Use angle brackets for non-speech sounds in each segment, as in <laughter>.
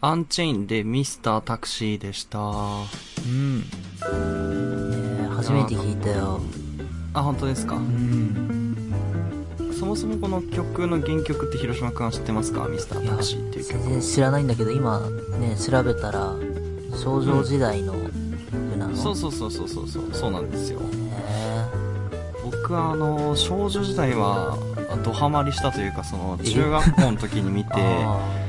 アンチェインでミスタータクシーでした。うん。ねえ初めて聞いたよ。あ、本当ですか？う。ん。そもそもこの曲の原曲って広島くんは知ってますか？ミスタータクシーっていう曲。全然知らないんだけど、今ね、調べたら、少女時代の曲なの、そうそうそうそうそうそう、そうなんですよ。へ僕はあの、少女時代は、ドハマりしたというか、その、中学校の時に見て、<laughs> え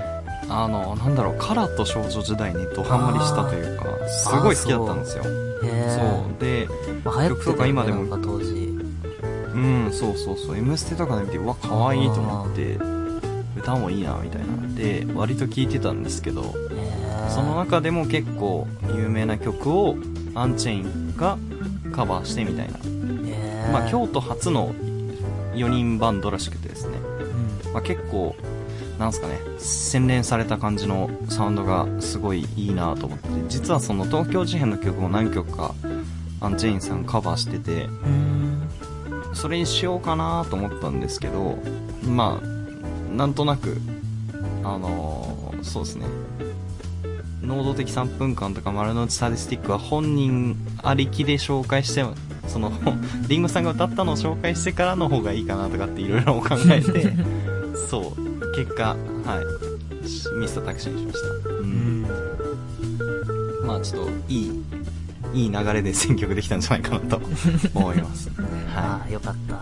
ああの、なんだろう、カラと少女時代にドハマりしたというか、すごい好きだったんですよ。そう。で、まあ、曲とか今でも当時。うん、そうそうそう、M ステとかで見て、うわ、可愛いと思って、歌もいいな、みたいな。で、割と聴いてたんですけど、その中でも結構有名な曲を、アンチェインがカバーしてみたいな。まあ、京都初の4人バンドらしくてですね。うん。まあ、結構、なんすかね、洗練された感じのサウンドがすごいいいなと思って、実はその東京事変の曲も何曲か、アンチェインさんカバーしてて、うん。それにしようかなと思ったんですけど、まあ、なんとなく、あのーそうですね。能動的3分間とか丸の内サディスティックは本人ありきで紹介して、その、<laughs> リンゴさんが歌ったのを紹介してからの方がいいかなとかっていろいろ考えて、<laughs> そう、結果、はい、しミスタータクシーにしました。う。うんん。まあちょっと、いい、いい流れで選曲できたんじゃないかなと <laughs> 思います。はああ、よかった。い。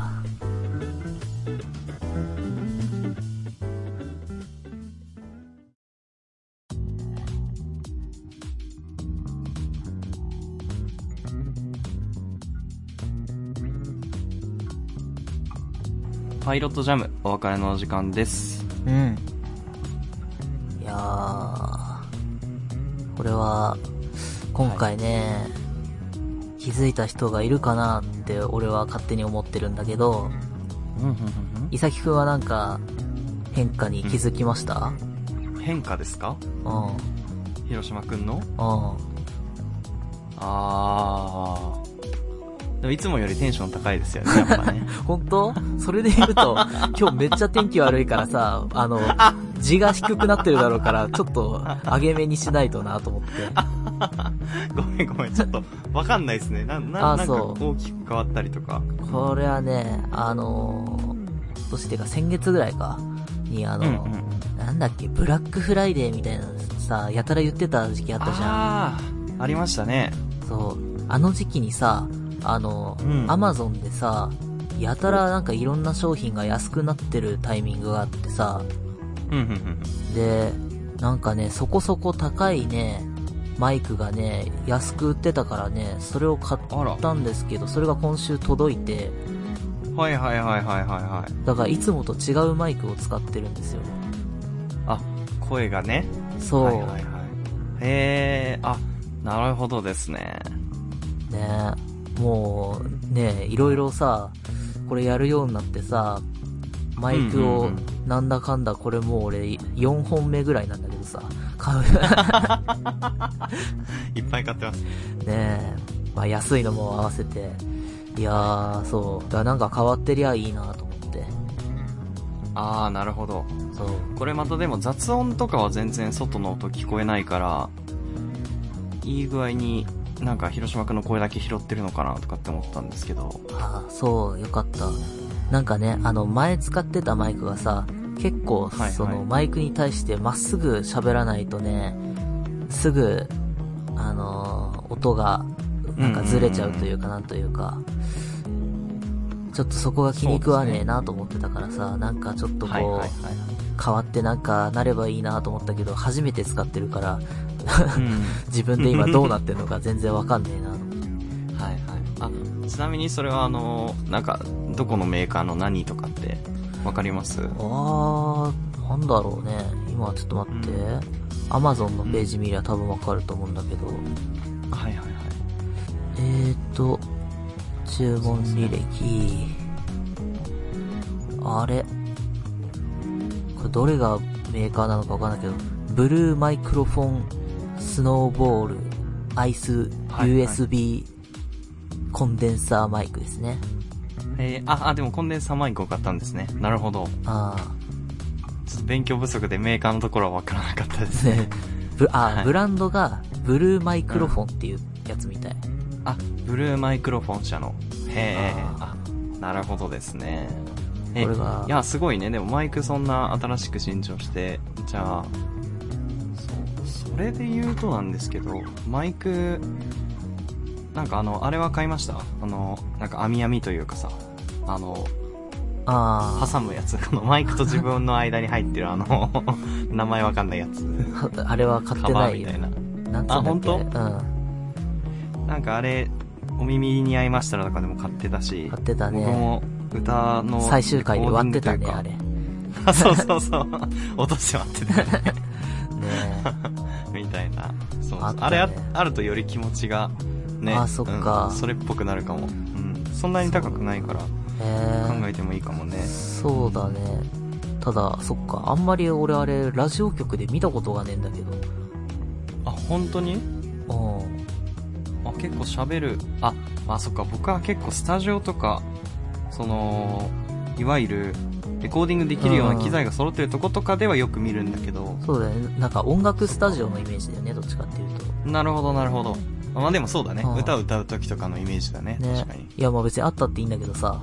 パイロットジャム、お別れのお時間です。うん。いやー、これは、今回ね、気づいた人がいるかなって俺は勝手に思ってるんだけど、いさきくんはなんか、変化に気づきました？変化ですか？うん。うん。広島くんの？あー。でもいつもよりテンション高いですよね、やっぱね。本当？それで言うと、<laughs> 今日めっちゃ天気悪いからさ、あの、字が低くなってるだろうから、ちょっと上げ目にしないとなと思って。ごめんごめん、ちょっと、わかんないですね。な、な、なんか大きく変わったりとか。これはね、あのー、今年ってか先月ぐらいか、にあの、うんうんうんなんだっけ、ブラックフライデーみたいなのさ、やたら言ってた時期あったじゃん。あー、ありましたね。そう。あの時期にさ、あの、うんアマゾンでさ、やたらなんかいろんな商品が安くなってるタイミングがあってさ。で、なんかね、そこそこ高いね、マイクがね、安く売ってたからね、それを買ったんですけど、それが今週届いて、はいはいはいはいはいはい。だからいつもと違うマイクを使ってるんですよ。あ、声がね。そう。はいはいはい。へー、あ、なるほどですね。ねもう、ねいろいろさ、これやるようになってさ、マイクをなんだかんだこれもう俺4本目ぐらいなんだけどさ、買う。いっぱい買ってます。ねえ、まあ安いのも合わせて。いやー、そう。だなんか変わってりゃいいなと思って。あー、なるほど。そう。これまたでも雑音とかは全然外の音聞こえないから、いい具合になんか広島くんの声だけ拾ってるのかなとかって思ったんですけど。ああ、そう、よかった。なんかね、あの、前使ってたマイクがさ、結構、その、マイクに対してまっすぐ喋らないとね、すぐ、あのー音が、なんかずれちゃうというか、なんというか、ちょっとそこが気に食わねえなと思ってたからさ、なんかちょっとこう。変わってなんかなればいいなと思ったけど、初めて使ってるから、うん。自分で今どうなってるのか全然わかんねえな。はいはい。あ、ちなみにそれはあの、なんか、どこのメーカーの何とかって、わかります？あー、なんだろうね。今ちょっと待って。アマゾンのページ見りゃ多分わかると思うんだけど。はいはいはい。えーと、注文履歴。あれこれどれがメーカーなのかわかんないけど、ブルーマイクロフォンスノーボールアイスはいはい USB コンデンサーマイクですね。えー、あ、あ、でもコンデンサーマイクを買ったんですね。なるほど。あちょ勉強不足でメーカーのところはわからなかったですね。<laughs> ねブあ、はいブランドが、ブルーマイクロフォンっていうやつみたい。あ、ブルーマイクロフォン社の。へえ。ああ、なるほどですね。えこれがいや、すごいね。でもマイクそんな新しく新調して、じゃあ、それで言うとなんですけど、マイク、なんかあの、あれは買いました？あの、なんか網網というかさ、あの、あ挟むやつ。このマイクと自分の間に入ってるあの、<laughs> 名前わかんないやつ。あ、<laughs> あれは買っカてないよバーみたい。な。なんつうんだっけ？あうん。なんかあれ、お耳に合いましたらとかでも買ってたし、買ってたね僕も歌の、最終回で割ってたね、あれ。<laughs> そうそうそう。落として割ってたね。みたいな。そうあねあれああるとより気持ちが、ね。あそっかうんそれっぽくなるかも。うん。そんなに高くないから、え。考えてもいいかもね。そうだね。ただ、そっか、あんまり俺あれ、ラジオ局で見たことがねえんだけど。あ、本当に？うん。あ、結構喋る。あ、まあそっか、僕は結構スタジオとか、その、いわゆる、レコーディングできるような機材が揃ってるとことかではよく見るんだけど、そうだね。なんか音楽スタジオのイメージだよね、どっちかっていうと。なるほどなるほど。まあでもそうだね。うん歌を歌う時とかのイメージだね。ね確かに。。いや、まあ別にあったっていいんだけどさ。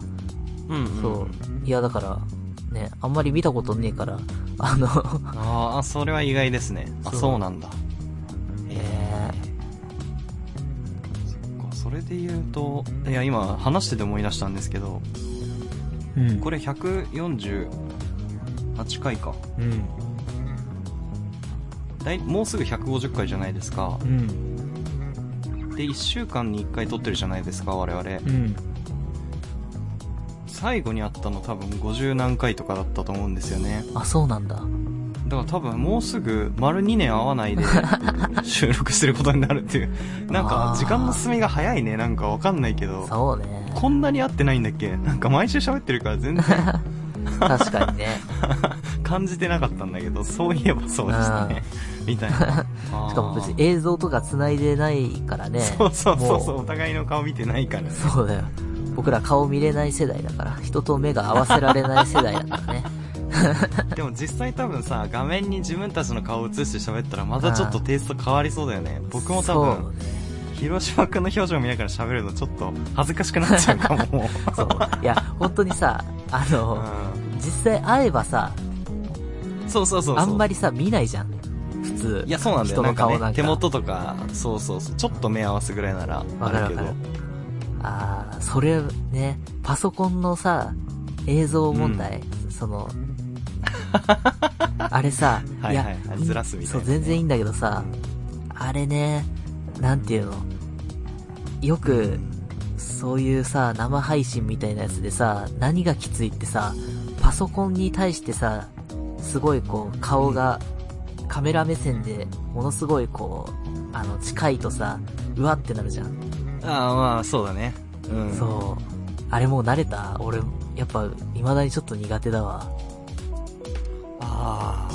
うん、うん。そう。いや、だから、ね、あんまり見たことねえから、<laughs> あの、ああ、それは意外ですね。あ、そうなんだ。えそっかそれで言うと、いや、今話してて思い出したんですけど、うん。これ148回か。うん。だいもうすぐ150回じゃないですかう。ん。で、1週間に1回撮ってるじゃないですか、我々。うん。最後に会ったの多分50何回とかだったと思うんですよね。あ、そうなんだ。だから多分もうすぐ丸2年会わないで <laughs> 収録してることになるっていう。なんか時間の進みが早いね。なんかわかんないけど。そうね。こんなに会ってないんだっけ？なんか毎週喋ってるから全然 <laughs> 確かにね。<laughs> 感じてなかったんだけど、そういえばそうでしたね。みたいな。<laughs> しかも別にえ映像とか繋いでないからね。そうそうそうそう、もお互いの顔見てないからね。そうだよ。僕ら顔見れない世代だから、人と目が合わせられない世代だからね。でも実際多分さ、画面に自分たちの顔を映して喋ったらまたちょっとテイスト変わりそうだよね。僕も多そう分、ね。広島くんの表情見ながら喋るのちょっと恥ずかしくなっちゃうかも。<laughs> そう。いや、本当にさ、あの、う実際会えばさ、んそうそうそう。あんまりさ、見ないじゃん。普通。いや、そうなんだよ。人なんかね、の顔なんか。手元とか、そうそうそう。ちょっと目合わすぐらいならわあるけどかるわかる。。ああ、それね、パソコンのさ、映像問題、その、あれさ、<laughs> はいはいはいずらすみたいなねそう、全然いいんだけどさ、あれね、なんていうの、よく、そういうさ、生配信みたいなやつでさ、何がきついってさ、パソコンに対してさ、すごいこう、顔が、カメラ目線で、ものすごいこう、あの、近いとさ、うわってなるじゃん。ああ、まあ、そうだね。うん。そう。あれもう慣れた？俺、やっぱ、未だにちょっと苦手だわ。ああ。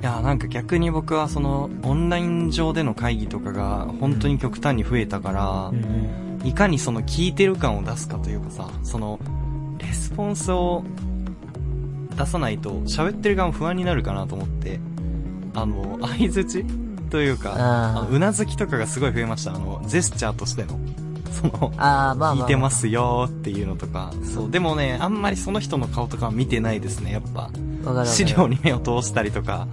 いや、なんか逆に僕はその、オンライン上での会議とかが本当に極端に増えたから。いかにその聞いてる感を出すかというかさ、その、レスポンスを出さないと喋ってる側も不安になるかなと思って、あの、相づちというか、うなずきとかがすごい増えました。あの、ジェスチャーとしての。その、聞いてますよーっていうのとか。そう。でもね、あんまりその人の顔とかは見てないですね、やっぱ。資料に目を通したりとか。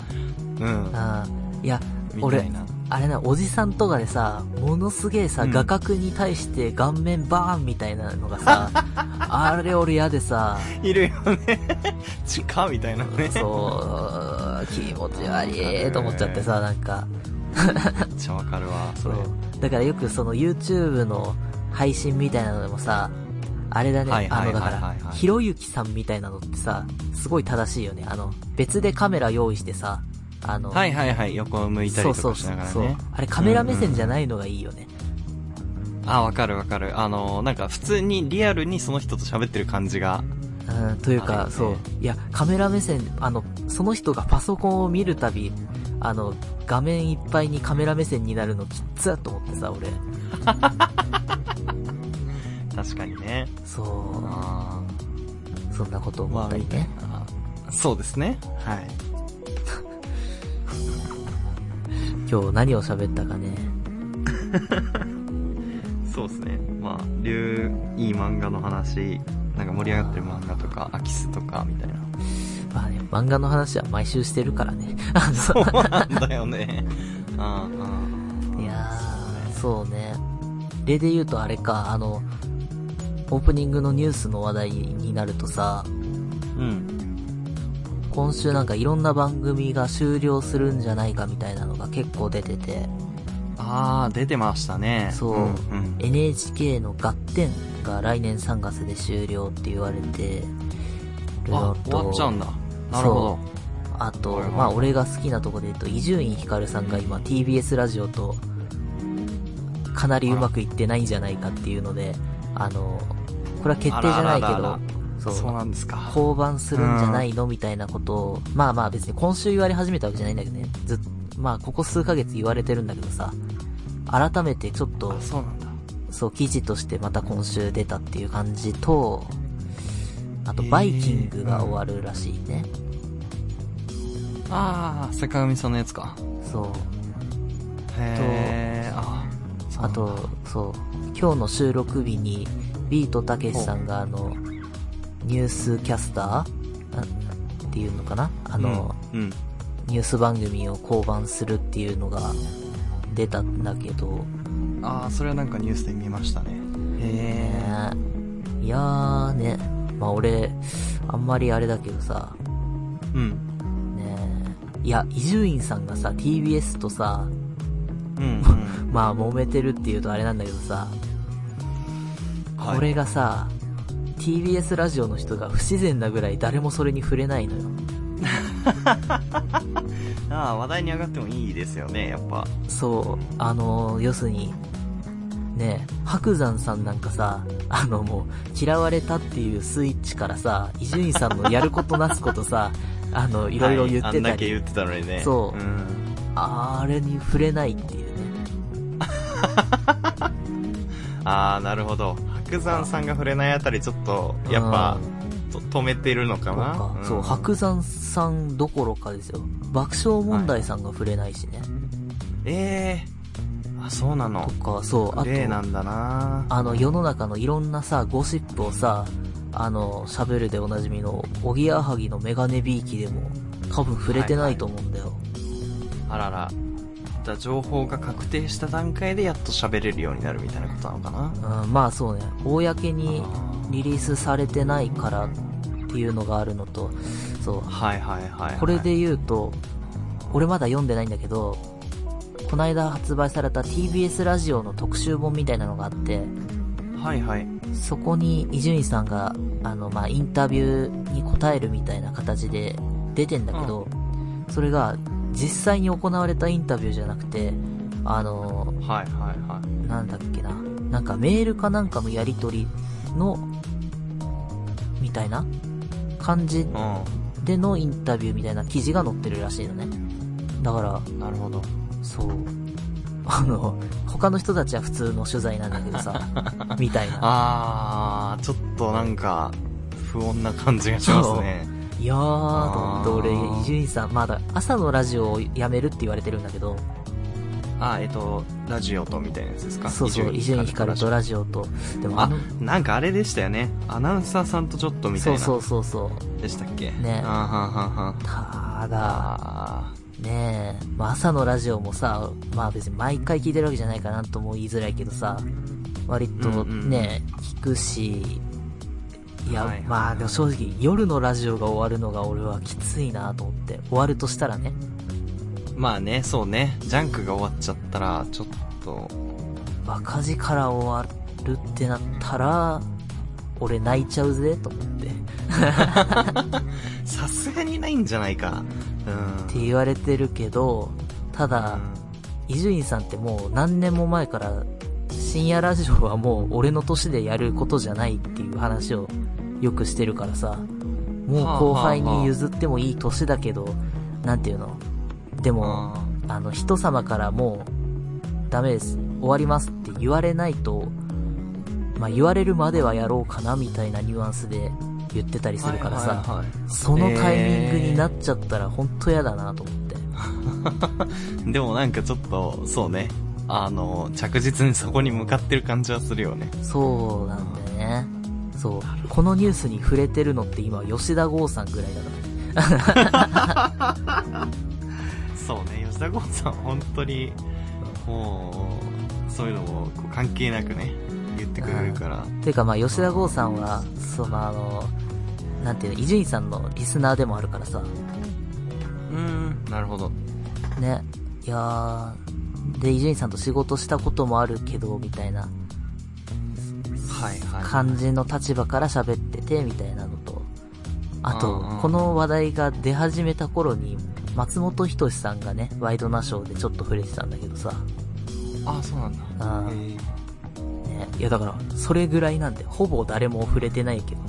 うん。あーいや、俺。あれな、おじさんとかでさ、ものすげえさ、うん画角に対して顔面バーンみたいなのがさ、<laughs> あれ俺嫌でさ、いるよね。<laughs> 近みたいなね。そう、気持ち悪いと思っちゃってさ、なんか、めっちゃわかるわ、<laughs> そそうれ。。だからよくその YouTube の配信みたいなのでもさ、あれだね、あの、だから、ひろゆきさんみたいなのってさ、すごい正しいよね。あの、別でカメラ用意してさ、あの、はいはいはい、横を向いたりとそうかしそうそうそうながらね。。あれカメラ目線じゃないのがいいよね。あ、わかるわかる。あの、なんか普通にリアルにその人と喋ってる感じが。うん、というか、そう。いや、カメラ目線、あの、その人がパソコンを見るたび、あの、画面いっぱいにカメラ目線になるのきっつーと思ってさ、俺。<laughs> 確かにね。そあう、そんなこと思ったりね。な。そうですね。はい。今日何を喋ったかね。<laughs> そうですね。まあ、竜、いい漫画の話、なんか盛り上がってる漫画とか、アキスとか、みたいな。まあね、漫画の話は毎週してるからね。あそうなんだよね。<laughs> あの、いやー、そうね。例で言うとあれか、あの、オープニングのニュースの話題になるとさ、うん。今週なんかいろんな番組が終了するんじゃないかみたいなのが結構出てて、あー、出てましたね。そううん、うん。NHK のガッテンが来年3月で終了って言われてるあの、終わっちゃうんと、だ。なるほど。あとまあ俺が好きなとこで言うと、伊集院光さんが今 TBS ラジオとかなりうまくいってないんじゃないかっていうので、あの、これは決定じゃないけどそう、そうなんですか。降板するんじゃないの？みたいなことを、まあまあ別に今週言われ始めたわけじゃないんだけどね。ずっまあここ数ヶ月言われてるんだけどさ、改めてちょっとあ、、そうなんだ。そう、記事としてまた今週出たっていう感じと、あと、バイキングが終わるらしいね。あー、坂上さんのやつか。そう。へー、ああと、そう、今日の収録日に、ビートたけしさんがあの、ニュースキャスターあっていうのかな？あの、うん、うん。ニュース番組を降板するっていうのが出たんだけど、あー、それはなんかニュースで見ましたね。へー。ねいやーね、まあ俺、あんまりあれだけどさ、うん。ねいや、伊集院さんがさ、TBS とさ、うん、うん。<laughs> まあ揉めてるっていうとあれなんだけどさ、はいこれがさ、TBS ラジオの人が不自然なぐらい誰もそれに触れないのよ。<laughs> ああ、話題に上がってもいいですよね、やっぱ。そう、あの、要するに、ね白山さんなんかさ、あのもう、嫌われたっていうスイッチからさ、伊集院さんのやることなすことさ、<laughs> あの、いろいろ言っはいてたり、あんだけ言ってたのにね。そううん。あれに触れないっていうね。<laughs> ああ、なるほど。白山さんが触れないあたり、ちょっと、やっぱ止めてるのかそうなか、そう、ん白山さんどころかですよ。爆笑問題さんが触れないしね。ええあ、そうなのと。か、そう、あグレーなと、んだなあの、世の中のいろんなさ、ゴシップをさ、あの、喋るでおなじみの、おぎやはぎのメガネビーキでも、多分触れてないと思うんだよ。あらら。じゃあ情報が確定した段階でやっと喋れるようになるみたいなことなのかな。うん、まあそうね、公にあリリースされてないからっていうのがあるのと、そう。ー、はいはいはい、はい。これで言うと、俺まだ読んでないんだけど、この間発売された TBS ラジオの特集本みたいなのがあって、はいはい。そこに伊集院さんが、あの、まあ、インタビューに答えるみたいな形で出てんだけど、それが実際に行われたインタビューじゃなくて、あの、はいはいはい。なんだっけな、なんかメールかなんかのやりとりの、みたいな感じうでのインタビューみたいな記事が載ってるらしいのね。だから、ん。なるほど。そう。<laughs> あの、他の人たちは普通の取材なんだけどさ、<laughs> みたいな。あー、ちょっとなんか、不穏な感じがしますね。いやー、と思って俺、伊集院さん、まだ朝のラジオをやめるって言われてるんだけど、あー、えっと、ラジオとみたいなやつですか？そうそう、伊集院光とラジオと、でもあなんかあれでしたよね。アナウンサーさんとちょっとみたいな。そうそうそうそう。でしたっけ？ね。あーはんはんはん。ただ、あねえ、まあ、朝のラジオもさ、まあ別に毎回聞いてるわけじゃないかなとも言いづらいけどさ、割とうんうん。ね、聞くし、いや、まあでも正直夜のラジオが終わるのが俺はきついなと思って、終わるとしたらね、ーまあね、そうね。ジャンクが終わっちゃったら、ちょっと、バカ力終わるってなったら、俺泣いちゃうぜと思って。<laughs> さすがにないんじゃないか。うん。って言われてるけど、ただ、伊集院さんってもう何年も前から、深夜ラジオはもう俺の年でやることじゃないっていう話をよくしてるからさ、もう後輩に譲ってもいい年だけど、なんていうの？でうん。も、ああの、人様からもう、ダメです、終わりますって言われないと、まあ、言われるまではやろうかなみたいなニュアンスで言ってたりするからさ、そのタイミングになっちゃったら本当嫌だなと思って。<laughs> でもなんかちょっと、そうね。あの、着実にそこに向かってる感じはするよね。そうなんだよね。そう。このニュースに触れてるのって今、吉田剛さんぐらいだから。そうね、吉田剛さん本当に、もう、そういうのもこう関係なくね、言ってくれるから。ていうかまあ、吉田剛さんは、そのあの、なんていうの、伊集院さんのリスナーでもあるからさ、うーん、なるほど。ね。いやー、で、伊集院さんと仕事したこともあるけど、みたいな。感じの立場から喋ってて、みたいなのと、あとうんうん、この話題が出始めた頃に、松本人志さんがね、ワイドナショーでちょっと触れてたんだけどさ、あ、そうなんだ。あーへーね、いやだから、それぐらいなんで、ほぼ誰も触れてないけど、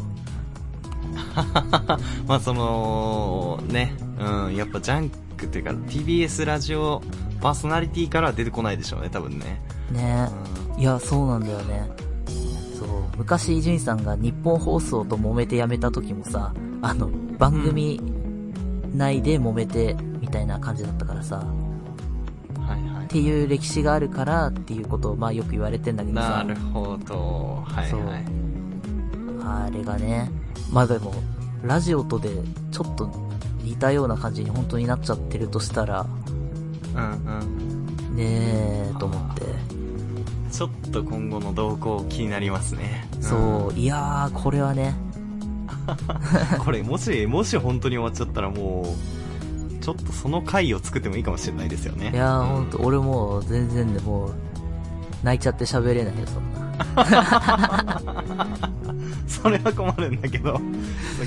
<laughs> まあその、ね、うん、やっぱジャンクっていうか TBS ラジオパーソナリティからは出てこないでしょうね、多分ね。ね。ういや、そうなんだよね。昔伊集院さんが日本放送と揉めて辞めた時もさ、あの、番組内で揉めて、みたいな感じだったからさ、ん。はいはっていう歴史があるからっていうことをまあよく言われてんだけい。どさな、るほど。はいはい。あれがね、まあでも、ラジオとでちょっと似たような感じに本当になっちゃってるとしたら、うんうん。ねえ、と思って。ちょっと今後の動向気になりますね。そう、いやー、これはね、うん。これもし、もし本当に終わっちゃったらもう、ちょっとその回を作ってもいいかもしれないですよね。いやー、うんと、俺もう全然でもう、泣いちゃって喋れないよ、そんな。<laughs> それは困るんだけど、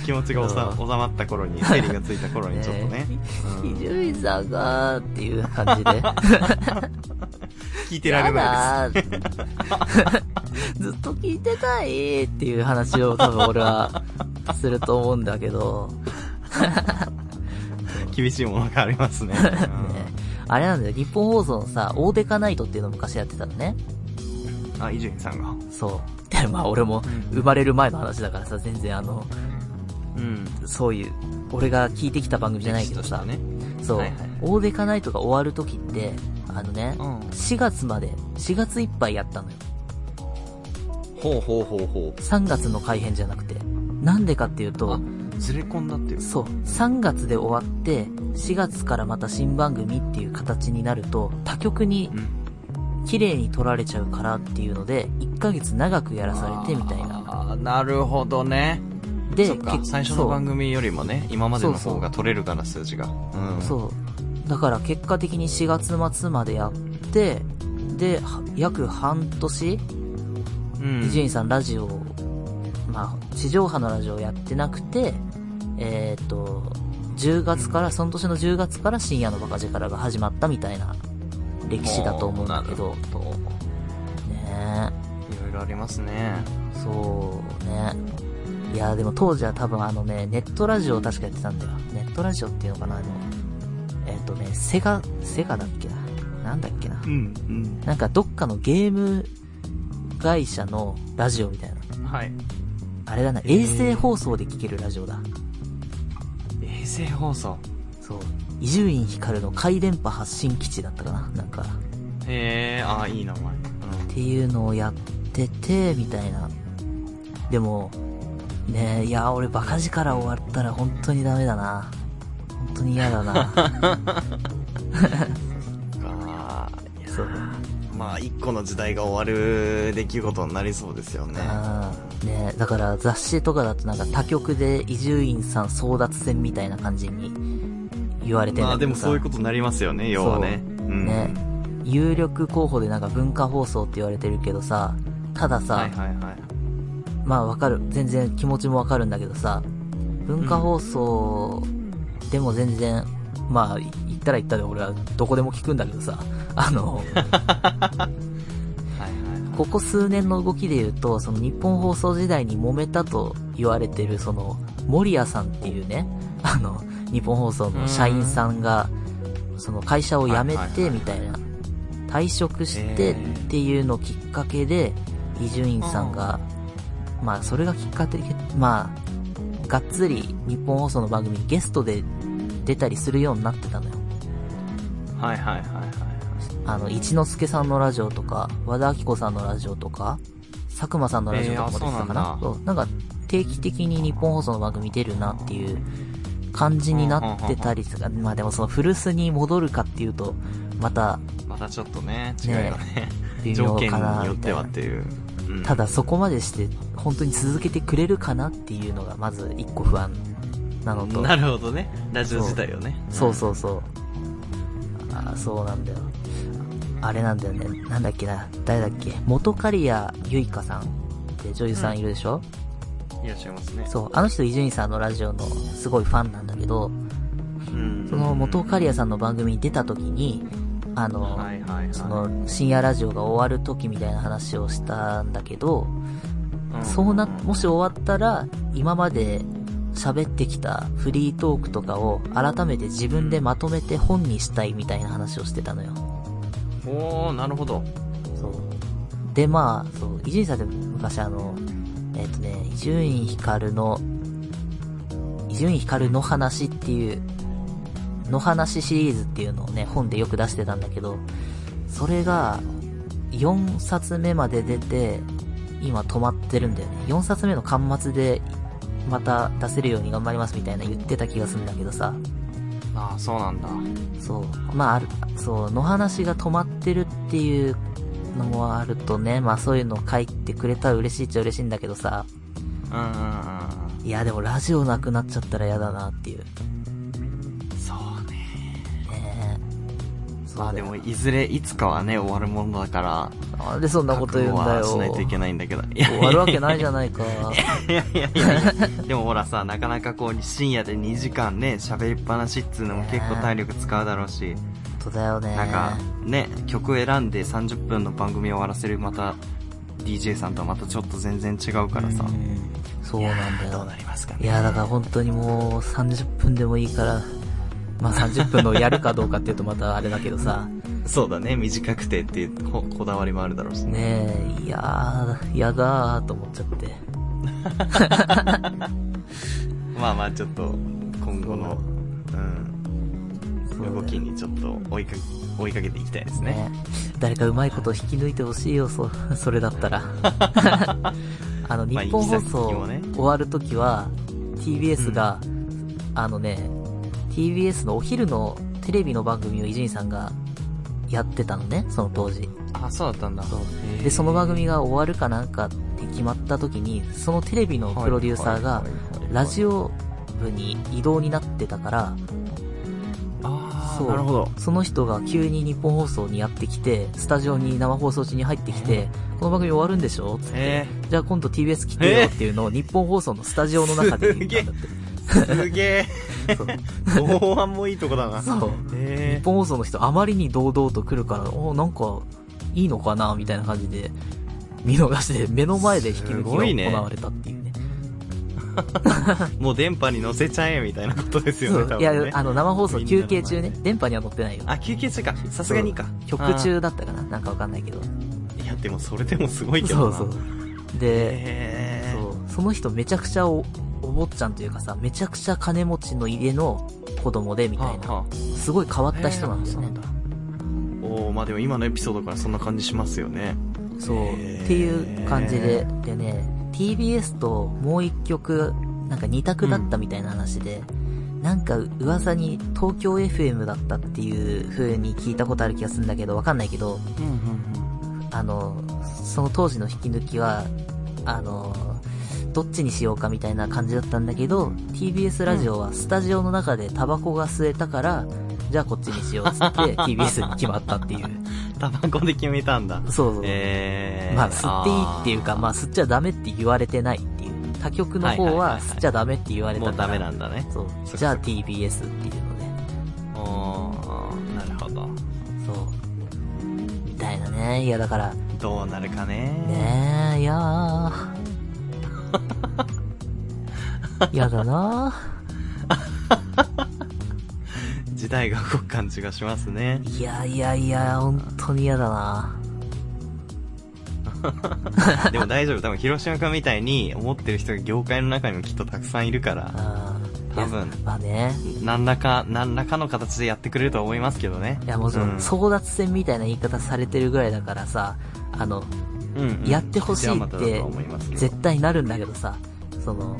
気持ちが収まった頃に、整理がついた頃にちょっとね。<laughs> うん伊集院さんがーっていう感じで。<laughs> 聞いてられないです。ずっと聞いてたいっていう話を多分俺はすると思うんだけど、厳しいものがありますね。<laughs> ね、あれなんだよ、日本放送のさ、オーデカナイトっていうのを昔やってたのね。うんあ、伊集院さんが。そう。で、まあ俺もうん生まれる前の話だからさ、全然あの、うん。そういう、俺が聞いてきた番組じゃないけどさ、ね。そう、はいはいオーデカナイトが終わる時って、あのね、うん。4月まで、4月いっぱいやったのよ。ほうほうほうほ3月の改編じゃなくて。なんでかっていうう。とあ、、ずれ込んだっていう。そう、3月で終わって、4月からまた新番組っていう形になると、他局にうん。綺麗に撮られちゃうからっていうので、1ヶ月長くやらされてみたいな。あーなるほどね。で、最初の番組よりもね、今までの方が取れるから、数字が。うん。そうそう。だから結果的に4月末までやって、で、は約半年、うん。伊集院さんラジオ、まあ、地上波のラジオやってなくて、えっ、と、10月から、その年の10月から深夜のバカ力が始まったみたいな歴史だと思うんだけど、どねいろいろありますね。えそうね。いや、でも当時は多分あのね、ネットラジオを確かやってたんだよ。ネットラジオっていうのかなあの、えっ、とね、セガ、セガだっけな？なんだっけな？うん。うん。なんかどっかのゲーム会社のラジオみたいな。はい。あれだな、衛星放送で聞けるラジオだ。衛星放送。そう。伊集院光の回電波発信基地だったかな？なんか。っへえ、あーいい名前。ていうのをやってて、みたいな。でも、ねえ、いや、俺バカ力終わったら本当にダメだな。本当に嫌だな。そう。まあ、一個の時代が終わる出来事になりそうですよね。ねえだから雑誌とかだとなんか他局で伊集院さん争奪戦みたいな感じに言われてんまあ、で。もそういうことになりますよね、要はね。うん。ね、有力候補でなんか文化放送って言われてるけどさ、たださ、はいはいはい。まあわかる、全然気持ちもわかるんだけどさ、文化放送でも全然、まあ言ったら言ったで俺はどこでも聞くんだけどさ、あの。<laughs> ここ数年の動きで言うと、その日本放送時代に揉めたと言われてる、その、森谷さんっていうね、あの、日本放送の社員さんが、その会社を辞めて、みたいな、退職してえー。っていうのをきっかけで、伊集院さんが、まあ、それがきっかけで、まあ、がっつり日本放送の番組にゲストで出たりするようになってたのよ。はいはいはいはい。あの、一之輔さんのラジオとか、和田アキ子さんのラジオとか、佐久間さんのラジオとかも出てたかな。えーあそうなんか、定期的に日本放送の番組出るなっていう感じになってたりする。まあでもその古巣に戻るかっていうと、またまたちょっとね、違うよね。微条件妙かなによって。はっていう。うんただそこまでして本当に続けてくれるかなっていうのがまず一個不安なのと。なるほどね。ラジオ自体をね。そうそうそう。あーそうなんだよ。あれなんだよね。なんだっけな。誰だっけ元刈谷ゆいかさんって女優さんいるでしょ、いらっしゃいますね。そう。あの人伊集院さんのラジオのすごいファンなんだけど、うん。その元刈谷さんの番組に出た時に、あの、はいはいはい。その深夜ラジオが終わる時みたいな話をしたんだけど、うん、そうな、もし終わったら、今まで喋ってきたフリートークとかを改めて自分でまとめて本にしたいみたいな話をしてたのよ。おー、なるほど。そう。で、まあ、そう、伊集院さんって昔あの、えっ、とね、伊集院光の、伊集院光の話っていう、の話シリーズっていうのをね、本でよく出してたんだけど、それが、4冊目まで出て、今止まってるんだよね。4冊目の端末で、また出せるように頑張りますみたいな言ってた気がするんだけどさ。ああ、そうなんだ。そう。まあ、ある、そう、の話が止まってるっていうのもあるとね、まあそういうの書いてくれたら嬉しいっちゃ嬉しいんだけどさ、うんうんうん。いやでもラジオなくなっちゃったら嫌だなっていうまあでも、いずれ、いつかはね、終わるものだから、なんでそんなこと言うんだよ。しないといけないんだけど。終わるわけないじゃないか。いやいやいやでもほらさ、なかなかこう、深夜で2時間ね、喋りっぱなしっつうのも結構体力使うだろうし、本当だよね。なんか、ね、曲選んで30分の番組を終わらせるまた、DJ さんとはまたちょっと全然違うからさ。うんそうなんだよどうな。りますかね。いやだから本当にもう30分でもいいから、まあ30分のやるかどうかっていうとまたあれだけどさ、そうだね、短くてっていうここだわりもあるだろうしね。ねえ、いやー、やだーと思っちゃって。<laughs> まあまあちょっと、今後の、うん、動きにちょっと追いか追いかけていきたいですね。ね誰かうまいこと引き抜いてほしいよ、そ、それだったら。<laughs> あの、日まあ本放送終わるときは、TBS が、あのね、TBS のお昼のテレビの番組を伊集院さんがやってたのね、その当時。あ、そうだったんだ。で、その番組が終わるかなんかって決まった時に、そのテレビのプロデューサーが、ラジオ部に移動になってたから、ああ、そうなるほど。その人が急に日本放送にやってきて、スタジオに生放送中に入ってきて、この番組終わるんでしょ?つって、えじゃあ今度 TBS 来てよっていうのを日本放送のスタジオの中で言ったんだって。<laughs> ー、すげそうえ。後半もいいとこだな。そう。え日本放送の人あまりに堂々と来るから、おなんか、いいのかなみたいな感じで、見逃して、目の前で引き抜きが行われたっていうね。ー、もう電波に乗せちゃえみたいなことですよね、そういや。あの、生放送休憩中ね、電波には乗ってないよ。あ、休憩中か。さすがにか。曲中だったかななんかわかんないけど。いや、でもそれでもすごいけどな。そうそう。で、そう、その人めちゃくちゃお、お坊ちゃんというかさ、めちゃくちゃ金持ちの家の子供でみたいな、はあはすごい変わった人なんだよね。あおおまあでも今のエピソードからそんな感じしますよね。そう、っていう感じで、でね、TBS ともう一曲、なんか二択だったみたいな話で、なんか噂に東京 FM だったっていう風に聞いたことある気がするんだけど、わかんないけど、うんうん。あの、その当時の引き抜きは、あの、どっちにしようかみたいな感じだったんだけど、TBS ラジオはスタジオの中でタバコが吸えたから、じゃあこっちにしようっつって <laughs> TBS に決まったっていう。タバコで決めたんだ。そうそう。えー。まあ吸っていいっていうか、まあ吸っちゃダメって言われてないっていう。他局の方ははいはいはいはい吸っちゃダメって言われたから。もうダメなんだね。そうじゃあ TBS っていうので。おー、なるほど。そう。みたいなね。いやだから、どうなるかね。ねえ、いやー。<laughs> やだな <laughs> 時代が動く感じがしますね。いやいやいや、本当に嫌だな <laughs> でも大丈夫。多分、広島君みたいに思ってる人が業界の中にもきっとたくさんいるから、多分まあね。何らか、何らかの形でやってくれると思いますけどね。いやもちろん、うん争奪戦みたいな言い方されてるぐらいだからさ、あの、うんうんやってほしいってと思いますけど絶対なるんだけどさ、その、うん。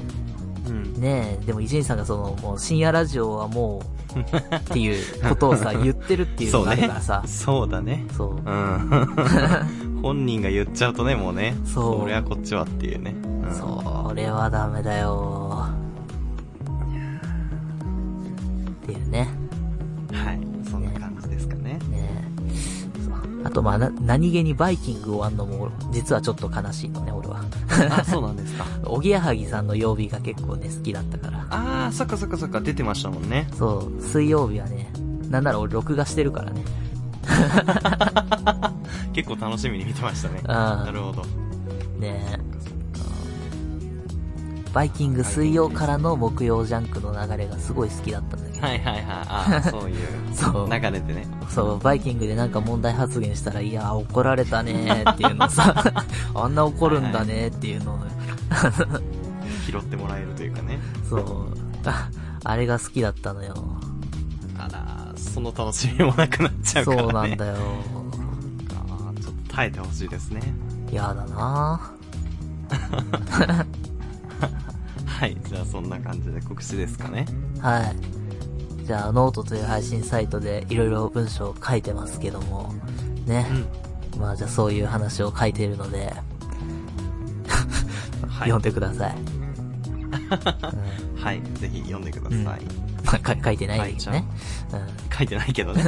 ねえ、でも伊集院さんがその、もう深夜ラジオはもう、っていうことをさ、言ってるっていうのがあるからさ、そうだね。そう。うん。<laughs> 本人が言っちゃうとね、もうね。そうそれはこっちはっていうね。うんそれはダメだよっていうね。と、まあ、な、何気にバイキング終わんのも、実はちょっと悲しいのね、俺は。あ、そうなんですか。<laughs> おぎやはぎさんの曜日が結構ね、好きだったから。あー、そっかそっかそっか、出てましたもんね。そう、水曜日はね、なんなら俺録画してるからね。<laughs> 結構楽しみに見てましたね。なるほど。ねバイキング水曜からの木曜ジャンクの流れがすごい好きだったんだけど。はいはいはい。あー、そういう。<laughs> そう流れでね。そう、バイキングでなんか問題発言したら、いやー怒られたねーっていうのさ、<laughs> あんな怒るんだねーっていうのを、<laughs> 拾ってもらえるというかね。そう、ああれが好きだったのよ。あら、その楽しみもなくなっちゃうからね。そうなんだよ。ちょっと耐えてほしいですね。やだなはい。じゃあそんな感じで告知ですかね。はい。じゃあ、ノートという配信サイトでいろいろ文章を書いてますけども、ね。うん。まあ、じゃあそういう話を書いているので、はい。読んでください。<laughs> はい。ぜひ読んでください。うんまあ、か書いてないけどね。書いてないけどね。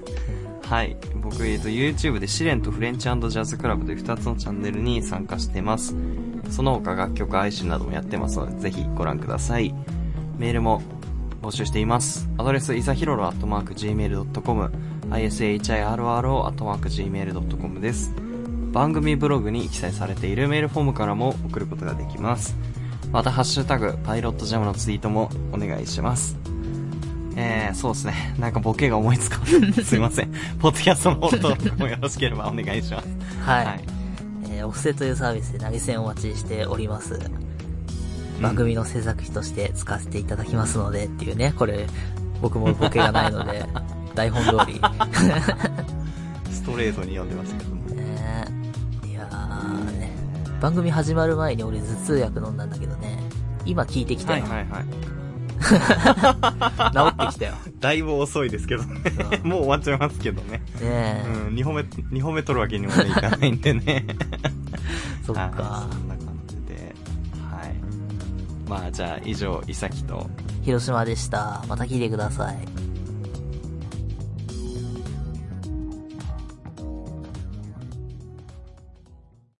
<laughs> はい。僕、えっと、YouTube で試練とフレンチジャズクラブという2つのチャンネルに参加してます。その他楽曲配信などもやってますので、ぜひご覧ください。メールも募集しています。アドレス、いさひろろ、アットマーク、gmail.com、ishiroro、アットマーク、gmail.com です。番組ブログに記載されているメールフォームからも送ることができます。また、ハッシュタグ、パイロットジャムのツイートもお願いします。えー、そうですね。なんかボケが思いつかない。すいません。<laughs> ポッドキャストのフォローもよろしければお願いします。はい。はいえーお布施というサービスで投げ銭をお待ちしております。番組の制作費として使わせていただきますのでっていうね、これ、僕もボケがないので、<laughs> 台本通り。ストレートに読んでますけども。<laughs> ねいやーね、番組始まる前に俺頭痛薬飲んだんだけどね、今聞いてきたよ。はいはいはい。<laughs> 治ってきたよ。だいぶ遅いですけどね。もう終わっちゃいますけどね。ねえ、うん、2本目、二本目取るわけにもねいかないんでね。<laughs> そっかはい、そんな感じで。はい。まあじゃあ以上、いさきと、広島でした。また聞いてください。